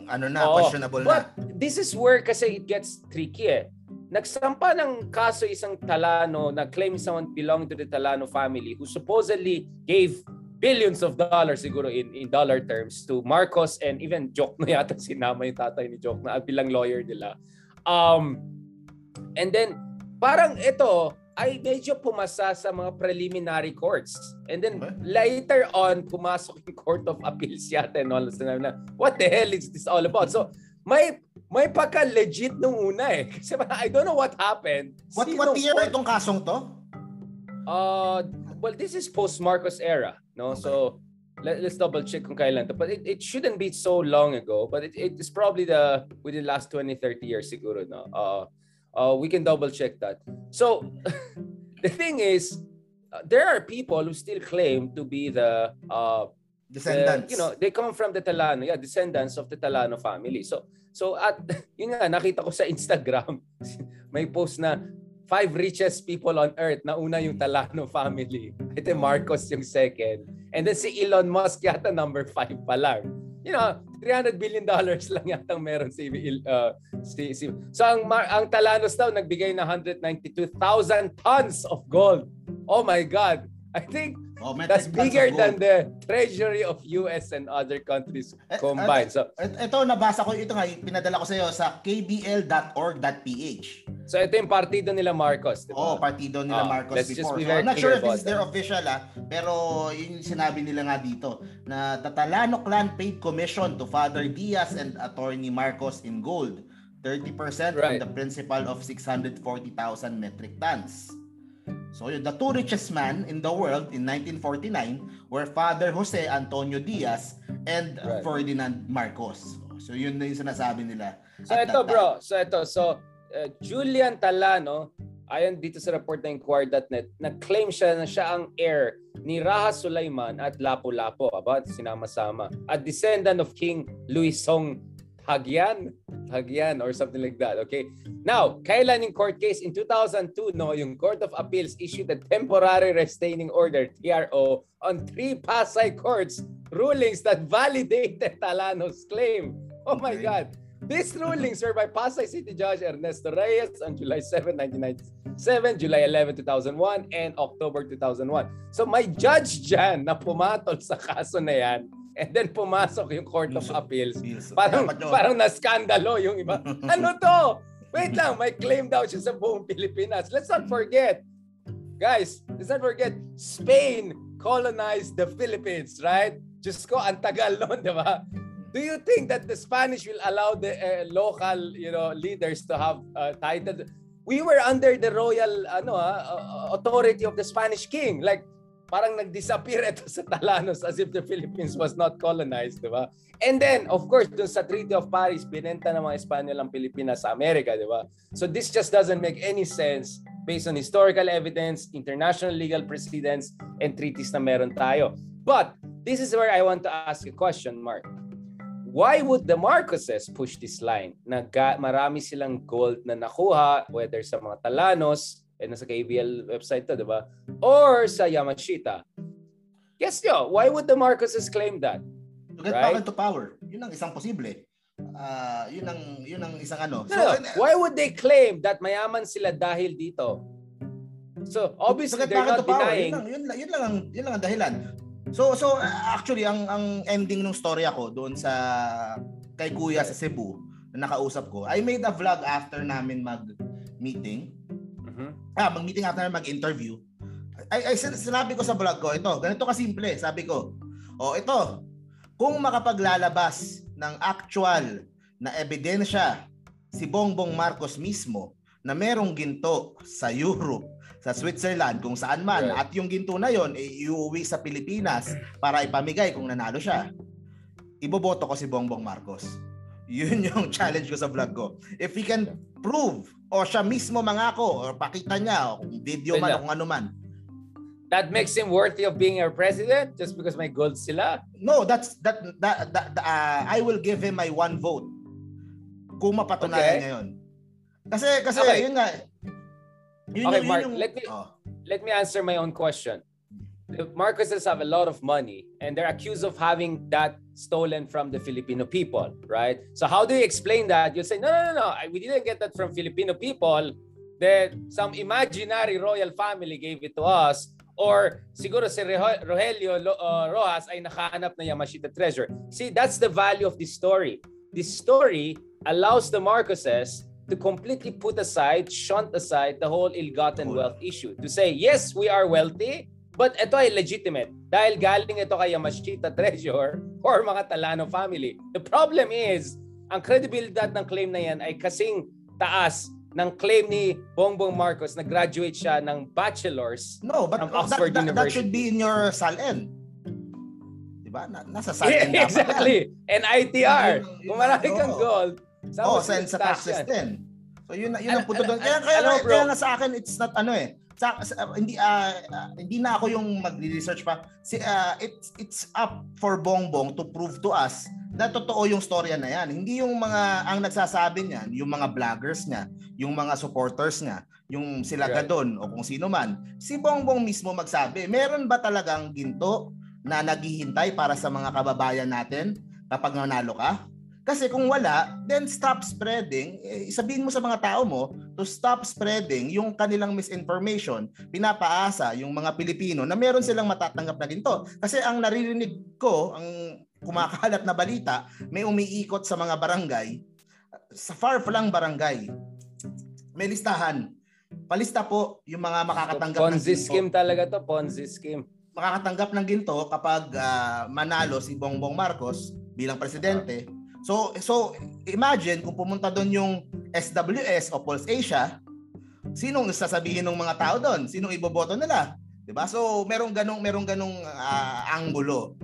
so, ano na, oh, questionable but na. this is where kasi it gets tricky eh. Nagsampa ng kaso isang Talano na claim someone belonging to the Talano family who supposedly gave billions of dollars siguro in, in dollar terms to Marcos and even Joke na yata (laughs) sinama yung tatay ni Joke na bilang lawyer nila. Um, and then parang ito ay medyo pumasa sa mga preliminary courts. And then okay. later on, pumasok yung Court of Appeals yata and all sinabi na, what the hell is this all about? So, may may pagka-legit nung una eh. (laughs) Kasi I don't know what happened. What, what year itong kasong to? Uh, well, this is post-Marcos era. No okay. So, let, let's double check kung kailan to. But it, it shouldn't be so long ago. But it, it's probably the within the last 20, 30 years siguro. No? Uh, Uh, we can double check that. So (laughs) the thing is, uh, there are people who still claim to be the uh, descendants. The, you know, they come from the Talano, yeah, descendants of the Talano family. So so at (laughs) yun nga nakita ko sa Instagram, (laughs) may post na five richest people on earth na una yung Talano family. Ito Marcos yung second. And then si Elon Musk yata number five pa lang. You know, 300 billion dollars (laughs) lang yata meron si, uh, si, si So ang ang Talanos daw nagbigay ng 192,000 tons of gold. Oh my god. I think oh, that's bigger than the treasury of US and other countries eh, combined. So ito nabasa ko ito nga pinadala ko sa iyo sa kbl.org.ph. So ito yung partido nila Marcos, di ba? Oh, partido nila oh, Marcos let's before. Just be very so, I'm not sure if this is their official ah, pero yun sinabi nila nga dito na the Talano clan paid commission to Father Diaz and attorney Marcos in gold. 30% right. from the principal of 640,000 metric tons. So the two richest man in the world in 1949 were Father Jose Antonio Diaz and right. Ferdinand Marcos. So yun na yung sinasabi nila. So ito bro, so ito, so uh, Julian Talano, ayon dito sa report ng Inquirer.net, nag-claim siya na siya ang heir ni Raha Sulaiman at Lapu-Lapu, about sinama-sama, a descendant of King Luisong Hagyan, Hagyan or something like that, okay? Now, kailan yung court case? In 2002, no, yung Court of Appeals issued a temporary restraining order, TRO, on three Pasay courts rulings that validated (laughs) Talano's claim. Oh my God. These rulings were by Pasay City Judge Ernesto Reyes on July 7, 1997, July 11, 2001, and October 2001. So may judge dyan na pumatol sa kaso na yan and then pumasok yung Court of Appeals. Parang, parang na-skandalo yung iba. (laughs) ano to? Wait lang, may claim daw siya sa buong Pilipinas. Let's not forget, guys, let's not forget, Spain colonized the Philippines, right? Diyos ko, ang tagal nun, di ba? do you think that the Spanish will allow the uh, local, you know, leaders to have uh, title? We were under the royal ano uh, authority of the Spanish king. Like parang nag-disappear ito sa Talanos as if the Philippines was not colonized, di ba? And then, of course, dun sa Treaty of Paris, binenta ng mga Espanyol ang Pilipinas sa Amerika, di ba? So this just doesn't make any sense based on historical evidence, international legal precedents, and treaties na meron tayo. But this is where I want to ask a question, Mark. Why would the Marcoses push this line? Nagka, marami silang gold na nakuha, whether sa mga Talanos, eh, nasa KBL website to, di ba? Or sa Yamashita. Guess nyo, why would the Marcoses claim that? To get right? back into power. Yun ang isang posible. Uh, yun ang yun ang isang ano. So, no, why would they claim that mayaman sila dahil dito? So, obviously they're not denying. Yun lang, yun, yun lang ang yun lang ang dahilan. So so actually ang ang ending ng story ako doon sa kay Kuya sa Cebu na nakausap ko. I made a vlog after namin mag meeting. Ah, mag-meeting after mag-interview, ay, ay sinabi ko sa vlog ko, ito, ganito kasimple, sabi ko, oh ito, kung makapaglalabas ng actual na ebidensya si Bongbong Marcos mismo na merong ginto sa Europe, sa Switzerland, kung saan man, at yung ginto na yon ay iuwi sa Pilipinas para ipamigay kung nanalo siya, iboboto ko si Bongbong Marcos. Yun yung (laughs) challenge ko sa vlog ko. If he can prove o siya mismo mangako or pakita niya o video man o kung ano man. That makes him worthy of being our president just because may gold sila? No, that's that that, that uh, I will give him my one vote. Kung mapatunayan okay. niya 'yon. Kasi kasi okay. yun nga. Yun okay, yung, Mark, yung, let me oh. let me answer my own question. The Marcoses have a lot of money and they're accused of having that stolen from the Filipino people, right? So how do you explain that? You say, no, no, no, no, we didn't get that from Filipino people. That some imaginary royal family gave it to us. Or siguro si Rogelio uh, Rojas ay nakahanap na Yamashita treasure. See, that's the value of this story. This story allows the Marcoses to completely put aside, shunt aside the whole ill-gotten wealth issue. To say, yes, we are wealthy, But ito ay legitimate dahil galing ito kay Yamashita Treasure or mga Talano family. The problem is, ang credibility ng claim na yan ay kasing taas ng claim ni Bongbong Marcos na graduate siya ng bachelor's no, but from Oxford that, that, University. That should be in your SALN. Diba? Na, nasa SALN yeah, (laughs) Exactly. And ITR. Kung marami kang gold, oh, sa taxes din. So yun, yun ang punto doon. Kaya, kaya, kaya, kaya nga sa akin, it's not ano eh sa, sa uh, hindi uh, uh, hindi na ako yung magre-research pa. Si uh, it's it's up for Bongbong to prove to us na totoo yung storya na yan. Hindi yung mga ang nagsasabi niyan, yung mga vloggers niya, yung mga supporters niya, yung sila right. Gadon o kung sino man. Si Bongbong mismo magsabi, meron ba talagang ginto na naghihintay para sa mga kababayan natin kapag nanalo ka? Kasi kung wala, then stop spreading. Eh, sabihin mo sa mga tao mo to stop spreading yung kanilang misinformation. Pinapaasa yung mga Pilipino na meron silang matatanggap na ginto. Kasi ang naririnig ko, ang kumakalat na balita, may umiikot sa mga barangay, sa far lang barangay. May listahan. Palista po yung mga makakatanggap so, Ponzi ng ginto. scheme talaga to, Ponzi scheme. Makakatanggap ng ginto kapag uh, manalo si Bongbong Marcos bilang presidente. Uh So so imagine kung pumunta doon yung SWS o Pulse Asia, sinong sasabihin ng mga tao doon? Sinong iboboto nila? 'Di ba? So merong ganong merong ganong uh, anggulo.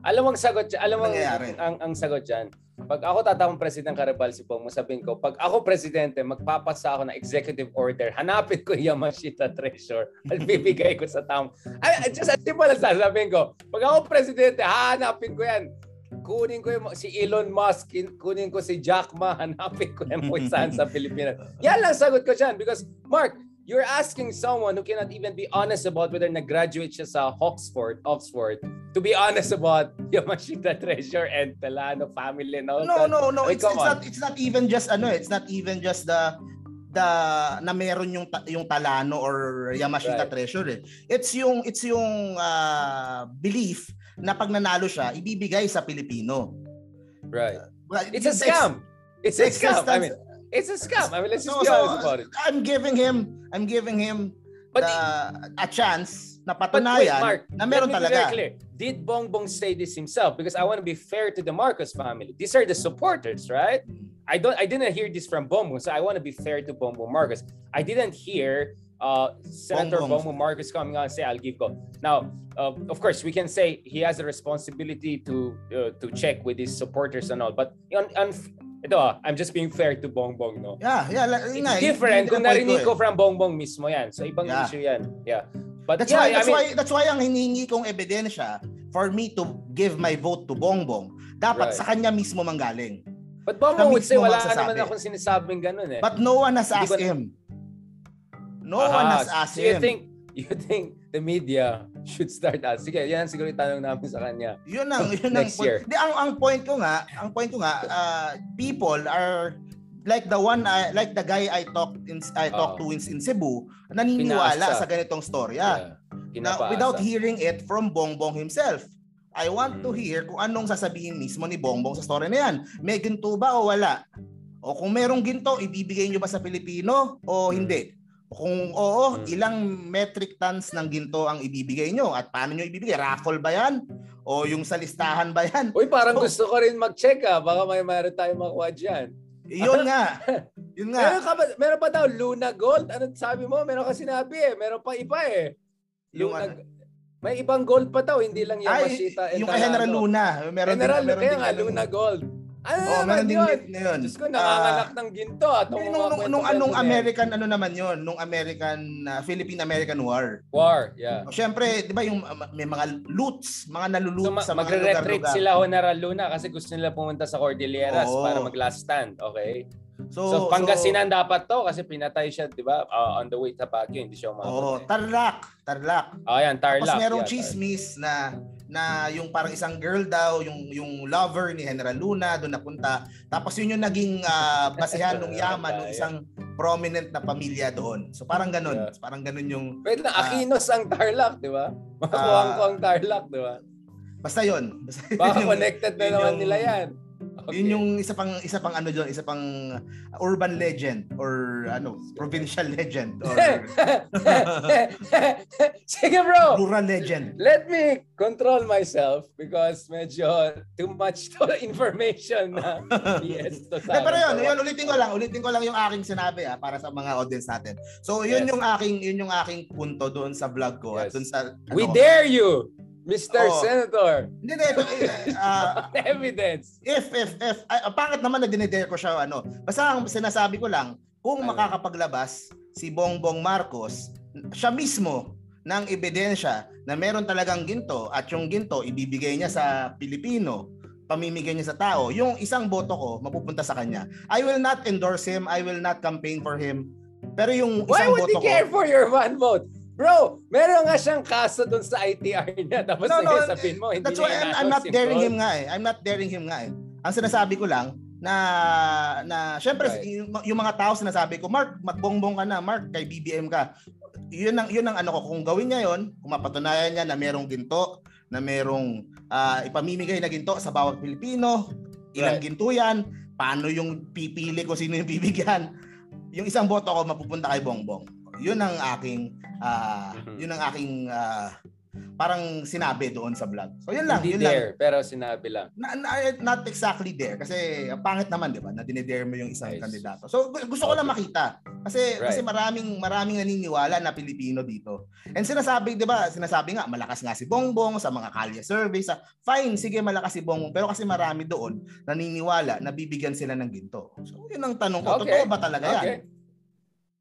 Alam mo ang sagot, alam mo ang, ang, ang sagot diyan. Pag ako tatawang president Karabal si Pong, sabihin ko, pag ako presidente, magpapasa ako ng executive order, hanapin ko yung Yamashita Treasure (laughs) at bibigay ko sa tao. Ay, just as simple as sasabihin ko, pag ako presidente, hahanapin ko yan kunin ko yung, si Elon Musk, kunin ko si Jack Ma, (laughs) hanapin ko yung saan sa Pilipinas. (laughs) Yan lang sagot ko dyan because Mark, you're asking someone who cannot even be honest about whether nag-graduate siya sa Oxford, Oxford, to be honest about Yamashita Treasure and Telano family and all No, that. no, no. It's, it's not it's not even just ano, it's not even just the the na meron yung yung Talano or Yamashita right. Treasure eh. It's yung it's yung uh, belief na pag nanalo siya, ibibigay sa Pilipino. Right. Uh, it's a scam. It's a scam. I mean, it's a scam. I mean, let's just so, be honest about it. I'm giving him, I'm giving him but the, a chance na patunayan wait, Mark, na meron talaga. Clear. did Bongbong say this himself? Because I want to be fair to the Marcos family. These are the supporters, right? I don't. I didn't hear this from Bongbong, so I want to be fair to Bongbong Marcos. I didn't hear uh, Senator Bongbong. Marcos coming out and say, "I'll give go." Now, uh, of course, we can say he has a responsibility to uh, to check with his supporters and all. But on, on ito, ah, I'm just being fair to Bongbong, no? Yeah, yeah. yun It's nga, different kung narinig eh. ko from Bongbong mismo yan. So, ibang Yeah. issue yan. Yeah. But That's yeah, why I that's mean, why that's why ang hinihingi kong ebidensya for me to give my vote to Bongbong dapat Right. sa kanya mismo manggaling. but Bongbong would say, wala naman akong sinasabing ganun eh. But no one has asked him. No one Aha, has asked so you him. think, you think the media should start us? Sige, yan ang siguro yung tanong namin sa kanya. Yun ang yun ang point. year. Di, ang ang point ko nga, ang point ko nga, uh, people are like the one I, like the guy I talked in I talked to in, in Cebu, naniniwala Pinaasa. sa ganitong storya. Yeah. Now, without hearing it from Bongbong himself. I want to Mm. hear kung anong sasabihin mismo ni Bongbong sa story na yan. May ginto ba o wala? O kung merong ginto, ibibigay nyo ba sa Pilipino o hindi? O kung oo, Mm. ilang metric tons ng ginto ang ibibigay nyo? At paano nyo ibibigay? Raffle ba yan? O yung sa listahan ba yan? Uy, parang So- gusto ko rin mag-check ah. Baka may meron tayong makuha dyan. Yun nga. (laughs) Yun nga. Meron, ka ba, meron pa daw Luna Gold? Ano sabi mo? Meron ka sinabi eh. Meron pa iba eh. Yung Luna, ano- may ibang gold pa daw. Hindi lang Ay, Yamashita. and yung kay General. Luna. Meron General, din, meron kaya din nga. Luna Gold. Ano Oh, naman yun? na yun. Diyos ko, nanganganak ng ginto at Nung, nung, nung, nung anong American ano naman yon nung American uh, Philippine-American War. War, yeah. Siyempre, 'di ba yung uh, may mga loots, mga naluluot So, ma- sa mga magre-retreat lugar-lugar. sila General Luna kasi gusto nila pumunta sa Cordilleras Oo. para mag-last stand, okay? So, So, Pangasinan dapat to kasi pinatay siya, di ba? Uh, on the way to Baguio, hindi siya Oh, umabot. eh. Tarlac, Tarlac. Oh, yan, Tarlac. Tapos merong yeah, Tarlac. chismis na na yung parang isang girl daw, yung yung lover ni General Luna doon napunta. Tapos yun yung naging uh, basihan ng (laughs) yaman ng isang prominent na pamilya doon. So parang ganun, Yeah. parang ganun yung Wait lang, Ah. Aquinos ang Tarlac, di ba? Makakuha ko ang Tarlac, di ba? basta yun. Basta yun Baka yung- connected na yun naman yung- nila yan. (laughs) Okay. Yun yung isa pang isa pang ano doon, isa pang urban legend or ano, provincial (laughs) legend or (laughs) Sige bro, rural legend. let me control myself because medyo too much to information na yes to Eh, pero yun, yun, ulitin ko lang, ulitin ko lang yung aking sinabi ah, para sa mga audience natin. So, yun Yes. yung aking yun yung aking punto doon sa vlog ko at Yes. doon sa ano, We dare you, Mr. Oo. Senator. Hindi, hindi. ah, (laughs) Evidence. if, if, if, ay, ah, pangit naman na dinedare ko siya, ano. Basta ang sinasabi ko lang, kung Ano? makakapaglabas si Bongbong Marcos, siya mismo ng ebidensya na meron talagang ginto at yung ginto ibibigay niya sa Pilipino, pamimigay niya sa tao, yung isang boto ko mapupunta sa kanya. I will not endorse him, I will not campaign for him. Pero yung Why isang would boto he care ko, for your one vote? Bro, meron nga siyang kaso dun sa ITR niya. (laughs) Tapos No, no, sabihin mo, hindi That's why I'm, I'm not daring vote. him nga eh. I'm not daring him nga eh. Ang sinasabi ko lang na na syempre Right. yung, yung mga tao sinasabi ko, Mark, magbongbong ka na, Mark, kay BBM ka. Yun ang yun ang ano ko kung gawin niya yon, kung mapatunayan niya na merong ginto, na merong ah, ipamimigay na ginto sa bawat Pilipino, ilang Right. ginto yan, paano yung pipili ko sino yung (laughs) bibigyan. Yung isang boto ko mapupunta kay Bongbong. Yun ang aking ah, Mhm. yun ang aking ah, parang sinabi doon sa vlog. So yun lang, Hindi yun lang. dare, pero sinabi lang. Na, na- not exactly there kasi ang pangit naman 'di ba na dinedare mo yung isang Nice. kandidato. So gu- gusto ko lang makita kasi Right. kasi maraming maraming naniniwala na Pilipino dito. And sinasabi 'di ba, sinasabi nga malakas nga si Bongbong sa mga kalye survey sa fine sige malakas si Bongbong pero kasi marami doon naniniwala na bibigyan sila ng ginto. So yun ang tanong ko, Okay. totoo ba talaga yan?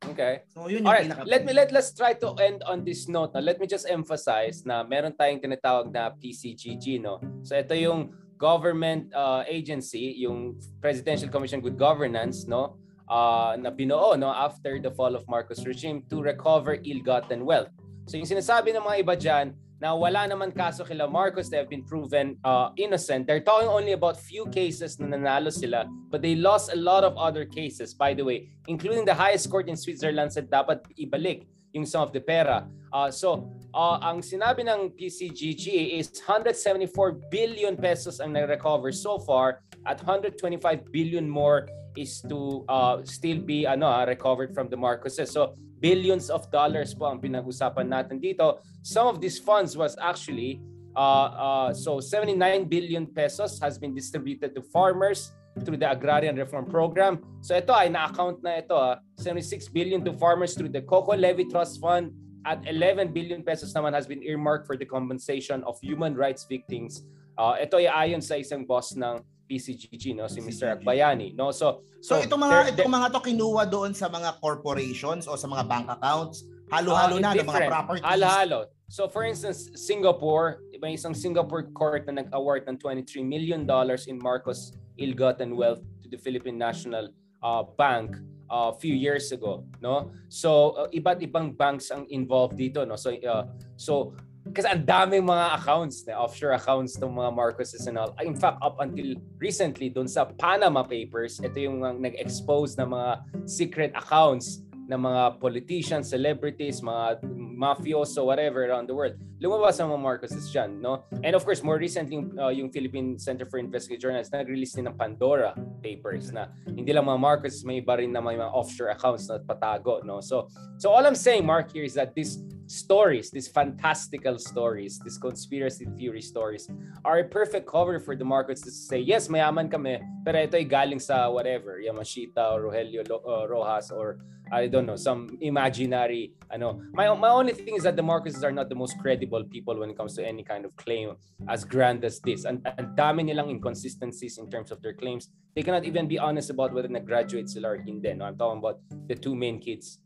Okay. So yun yung All right, pinaka let me let let's try to end on this note. Now, let me just emphasize na meron tayong tinatawag na PCGG, no. So ito yung government uh, agency, yung Presidential Commission Good Governance, no, uh, na binuo no after the fall of Marcos regime to recover ill-gotten wealth. So yung sinasabi ng mga iba diyan na wala naman kaso kila Marcos, they have been proven uh, innocent. They're talking only about few cases na nanalo sila, but they lost a lot of other cases, by the way, including the highest court in Switzerland said dapat ibalik yung some of the pera. Uh, so, uh, ang sinabi ng PCGG is 174 billion pesos ang na-recover so far at 125 billion more is to uh, still be ano ah, recovered from the Marcoses. So, billions of dollars po ang pinag-usapan natin dito. Some of these funds was actually Uh, uh, so 79 billion pesos has been distributed to farmers through the Agrarian Reform Program. So ito ay na-account na ito, ah, 76 billion to farmers through the Coco Levy Trust Fund at 11 billion pesos naman has been earmarked for the compensation of human rights victims. Uh, ito ay ayon sa isang boss ng PCGG no? Si Mr. Akbayani no? So so, so itong mga itong mga to kinuha doon sa mga corporations o sa mga bank accounts halo-halo uh, na ng mga properties. Halo-halo. So for instance Singapore may isang Singapore court na nag-award ng 23 million dollars in Marcos ill-gotten wealth to the Philippine National uh, Bank a uh, few years ago no? So uh, iba't ibang banks ang involved dito no? So uh, so kasi ang daming mga accounts na offshore accounts ng mga Marcoses and all. In fact, up until recently doon sa Panama Papers, ito yung nag-expose na mga secret accounts ng mga politicians, celebrities, mga mafioso, whatever around the world. Lumabas ang mga Marcoses dyan, no? And of course, more recently, uh, yung Philippine Center for Investigative Journalists nag-release din ng Pandora Papers na hindi lang mga Marcoses, may iba rin na may mga offshore accounts na patago, no? So, so all I'm saying, Mark, here is that this stories, these fantastical stories, these conspiracy theory stories are a perfect cover for the markets to say, yes, mayaman kami, pero ito ay galing sa whatever, Yamashita or Rogelio uh, Rojas or I don't know, some imaginary, ano. My, my only thing is that the Marcoses are not the most credible people when it comes to any kind of claim as grand as this. And, and dami nilang inconsistencies in terms of their claims. They cannot even be honest about whether nag-graduate sila or hindi. No? I'm talking about the two main kids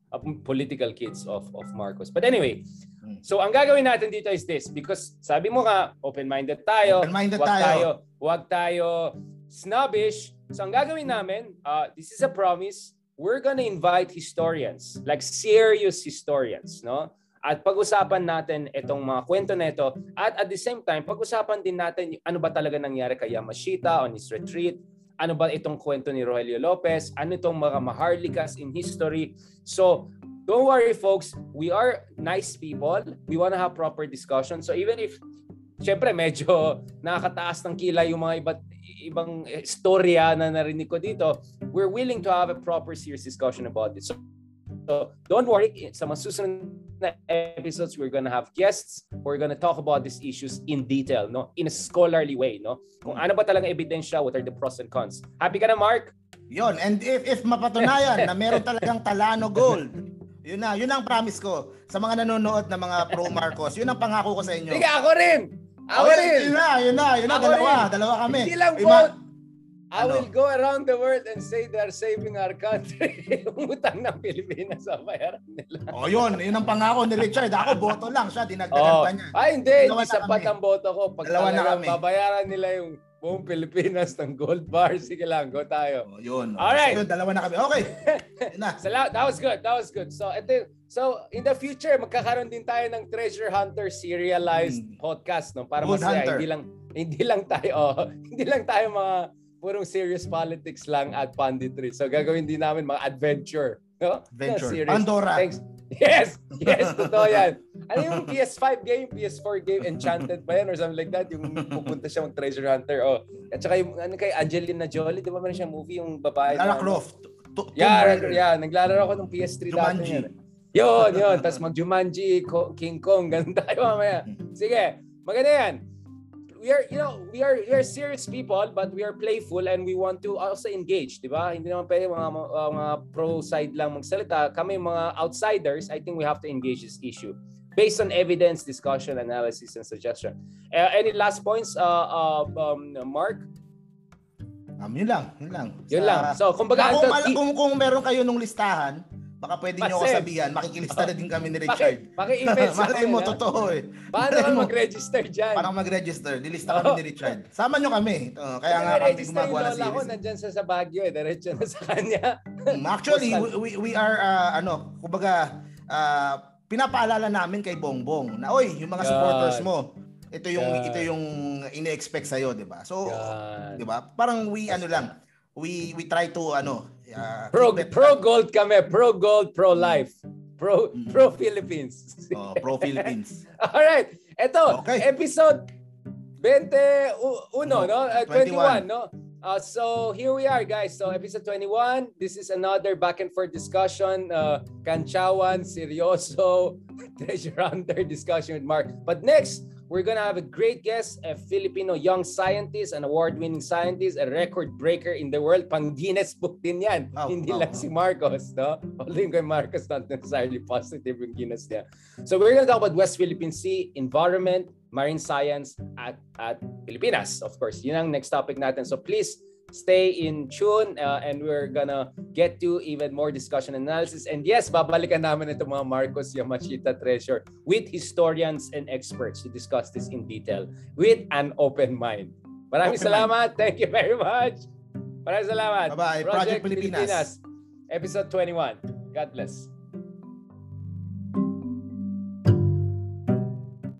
political kids of of Marcos. But anyway, hmm. so ang gagawin natin dito is this because sabi mo nga open-minded tayo. Open-minded wag tayo. tayo. Wag tayo snobbish. So ang gagawin namin, uh, this is a promise, we're gonna invite historians, like serious historians, no? At pag-usapan natin itong mga kwento na ito at at the same time, pag-usapan din natin ano ba talaga nangyari kay Yamashita on his retreat, ano ba itong kwento ni Rogelio Lopez, ano itong mga maharlikas in history. So, don't worry folks, we are nice people. We want to have proper discussion. So even if syempre medyo (laughs) nakakataas ng kilay yung mga iba't ibang istorya na narinig ko dito, we're willing to have a proper serious discussion about this. So, So don't worry, sa mga susunod na episodes, we're gonna have guests. We're gonna talk about these issues in detail, no? In a scholarly way, no? Kung ano ba talaga ebidensya, what are the pros and cons. Happy ka na, Mark? Yon, and if, if mapatunayan na meron talagang Talano Gold, yun na, yun ang promise ko sa mga nanonood na mga pro Marcos. Yun ang pangako ko sa inyo. Sige, ako rin! Ako oh, rin! Yun na, yun na, yun na, ako dalawa, rin. dalawa kami. Hindi lang Ima- I ano? will go around the world and say they're saving our country. (laughs) Umutang ng Pilipinas sa bayaran nila. Oh, yun. Yun ang pangako ni Richard. Ako, boto lang siya. Dinagdagan oh. pa niya. Ay, hindi. Dalawa hindi sapat ang boto ko. Pag Dalawa na kami. babayaran nila yung buong Pilipinas ng gold bar. Sige lang, go tayo. Oh, yun. All right. So, yun, dalawa na kami. Okay. na. (laughs) so, that was good. That was good. So, ito, so in the future, magkakaroon din tayo ng Treasure Hunter serialized hmm. podcast, no? Para masaya. Hindi lang hindi lang tayo, oh, (laughs) hindi lang tayo mga purong serious politics lang at punditry. So gagawin din namin mga adventure. No? Adventure. Yeah, Pandora. Thanks. Yes! Yes! Totoo yan. Ano yung PS5 game, PS4 game, Enchanted ba yan or something like that? Yung pupunta siya mag treasure hunter. Oh. At saka yung ano kay Angelina Jolie, di ba meron siya movie yung babae? Lara Croft. To, yeah, yeah, naglalaro ako ng PS3 dati. Yun, yun. Tapos mag Jumanji, King Kong, ganun tayo mamaya. Sige, maganda yan we are you know we are we are serious people but we are playful and we want to also engage di ba hindi naman pwede mga uh, mga pro side lang magsalita kami mga outsiders I think we have to engage this issue based on evidence discussion analysis and suggestion uh, any last points uh, uh um, Mark Um, yun lang, yun lang. Yun Sa, lang. So, kumbaga, kung, kung, kung, kung meron kayo nung listahan, Baka pwede nyo ako sabihan, makikilista na din kami ni Richard. Paki-email sa (laughs) Malay mo, totoo eh. Paano ka mag-register dyan? Paano mag-register? Dilista kami ni Richard. Sama nyo kami. Uh, kaya nga kami gumagawa ng series. Ako nandyan sa, sa Baguio eh. Diretso na sa kanya. Hmm, actually, we, we are, uh, ano, kumbaga, uh, pinapaalala namin kay Bongbong na, oy, yung mga supporters mo, ito yung God. ito yung ine-expect sa iyo, 'di ba? So, 'di ba? Parang we ano lang, we we try to ano uh, pro pro gold kami pro gold pro life. Pro mm. pro Philippines. Oh, pro Philippines. (laughs) All right. Eto okay. episode 21 no, no? Uh, 21. 21 no? Uh, so here we are guys. So episode 21 this is another back and forth discussion. Uh, kanchawan seryoso. (laughs) Treasure hunter discussion with Mark. But next we're gonna have a great guest, a Filipino young scientist, an award-winning scientist, a record breaker in the world. Pang Guinness Book din yan. Oh, Hindi oh, lang oh. si Marcos, no? Although yung kay Marcos not necessarily positive yung Guinness niya. So we're gonna talk about West Philippine Sea, environment, marine science at at Pilipinas, of course. Yun ang next topic natin. So please stay in tune uh, and we're gonna get to even more discussion analysis. And yes, babalikan namin itong mga Marcos Yamashita Treasure with historians and experts to discuss this in detail with an open mind. Maraming Open salamat. Thank you very much. Maraming salamat. Bye-bye. Project Pilipinas. Episode 21. God bless.